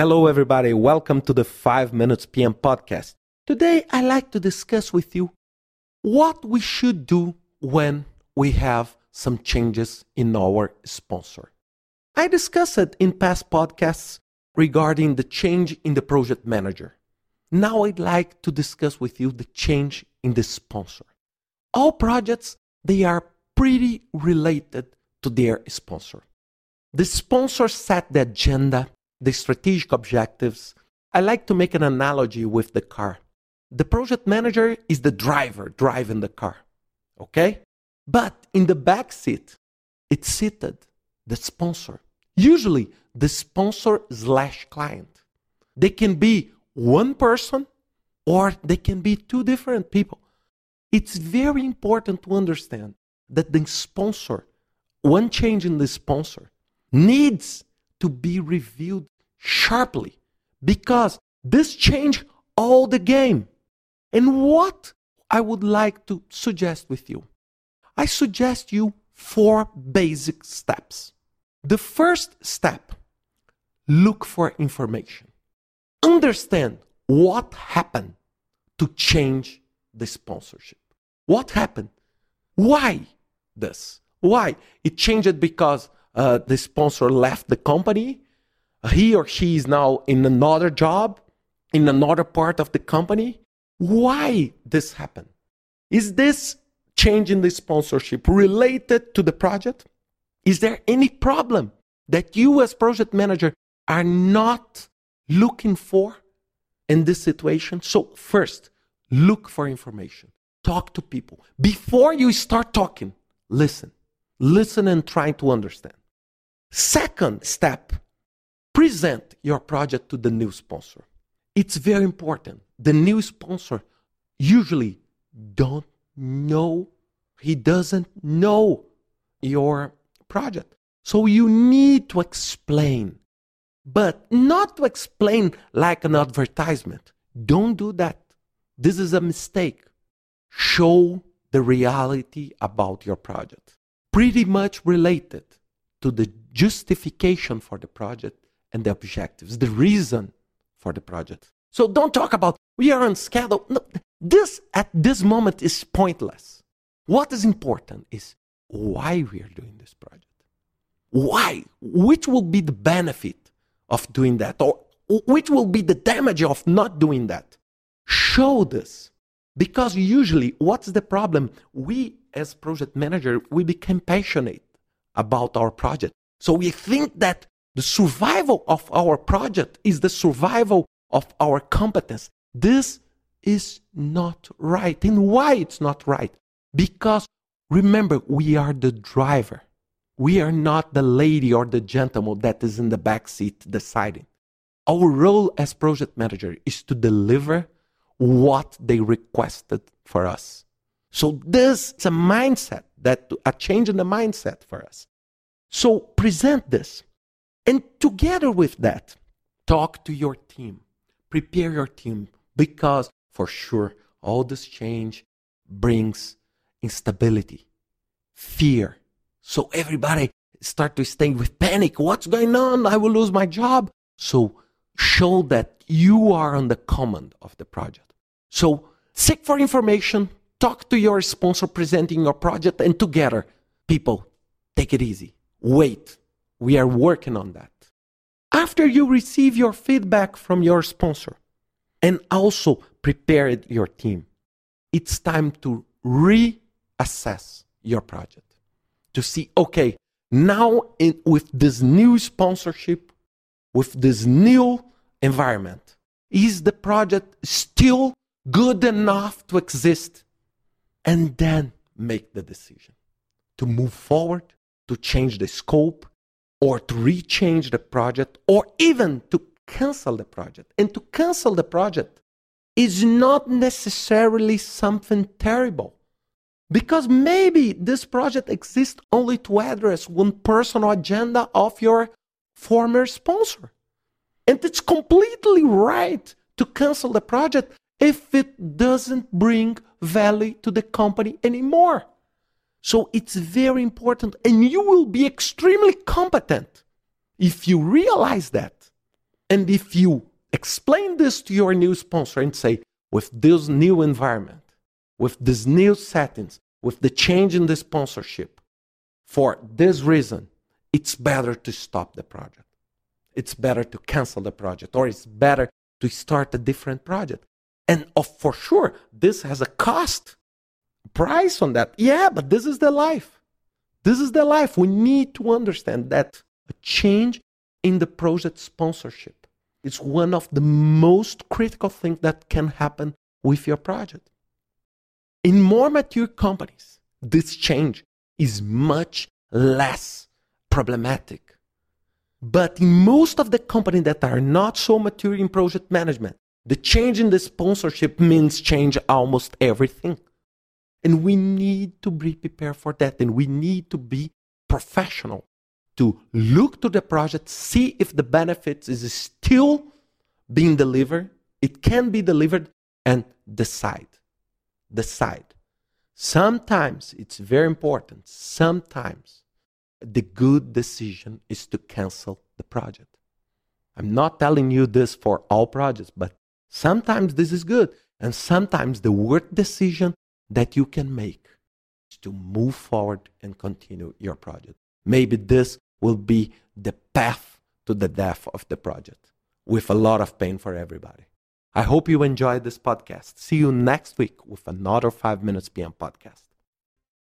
Hello, everybody. Welcome to the 5 Minutes PM podcast. Today, I'd like to discuss with you what we should do when we have some changes in our sponsor. I discussed it in past podcasts regarding the change in the project manager. Now, I'd like to discuss with you the change in the sponsor. All projects, they are pretty related to their sponsor. The sponsor set the agenda the strategic objectives, I like to make an analogy with the car. The project manager is the driver driving the car, okay? But in the back seat, it's seated the sponsor. Usually, the sponsor slash client. They can be one person or they can be two different people. It's very important to understand that the sponsor, one change in the sponsor, needs to be reviewed sharply because this changed all the game. And what I would like to suggest with you, I suggest you four basic steps. The first step, look for information. Understand what happened to change the sponsorship. What happened? Why this? Why? It changed because uh, the sponsor left the company. He or she is now in another job, in another part of the company. Why this happened? Is this change in the sponsorship related to the project? Is there any problem that you as project manager are not looking for in this situation? So first, look for information. Talk to people. Before you start talking, listen. Listen and try to understand. Second step, present your project to the new sponsor. It's very important. The new sponsor usually don't know, he doesn't know your project. So you need to explain, but not to explain like an advertisement. Don't do that. This is a mistake. Show the reality about your project. Pretty much related to the justification for the project and the objectives, the reason for the project. So don't talk about we are on schedule. No, this at this moment is pointless. What is important is why we are doing this project. Why? Which will be the benefit of doing that? Or which will be the damage of not doing that? Show this. Because usually, what's the problem? We, as project manager, we become passionate about our project. So we think that the survival of our project is the survival of our competence. This is not right. And why it's not right? Because remember, we are the driver. We are not the lady or the gentleman that is in the back seat deciding. Our role as project manager is to deliver what they requested for us. So this is a mindset that a change in the mindset for us. So present this. And together with that, talk to your team. Prepare your team because for sure all this change brings instability, fear. So everybody start to stay with panic. What's going on? I will lose my job. So show that you are on the command of the project. So seek for information, talk to your sponsor presenting your project, and together, people, take it easy. Wait, we are working on that. After you receive your feedback from your sponsor and also prepare your team, it's time to reassess your project to see okay, now in, with this new sponsorship, with this new environment, is the project still good enough to exist? And then make the decision to move forward to change the scope or to rechange the project or even to cancel the project. And to cancel the project is not necessarily something terrible. Because maybe this project exists only to address one personal agenda of your former sponsor. And it's completely right to cancel the project if it doesn't bring value to the company anymore. So it's very important, and you will be extremely competent if you realize that. And if you explain this to your new sponsor and say, with this new environment, with these new settings, with the change in the sponsorship, for this reason, it's better to stop the project. It's better to cancel the project, or it's better to start a different project. And of, for sure, this has a cost, price on that. Yeah, but this is the life. This is the life. We need to understand that a change in the project sponsorship is one of the most critical things that can happen with your project. In more mature companies, this change is much less problematic. But in most of the companies that are not so mature in project management, the change in the sponsorship means change almost everything. And we need to be prepared for that. And we need to be professional to look to the project, see if the benefits is still being delivered, it can be delivered, and decide. Decide. Sometimes it's very important. Sometimes the good decision is to cancel the project. I'm not telling you this for all projects, but sometimes this is good. And sometimes the worst decision that you can make is to move forward and continue your project. Maybe this will be the path to the death of the project with a lot of pain for everybody. I hope you enjoyed this podcast. See you next week with another 5 Minutes PM podcast.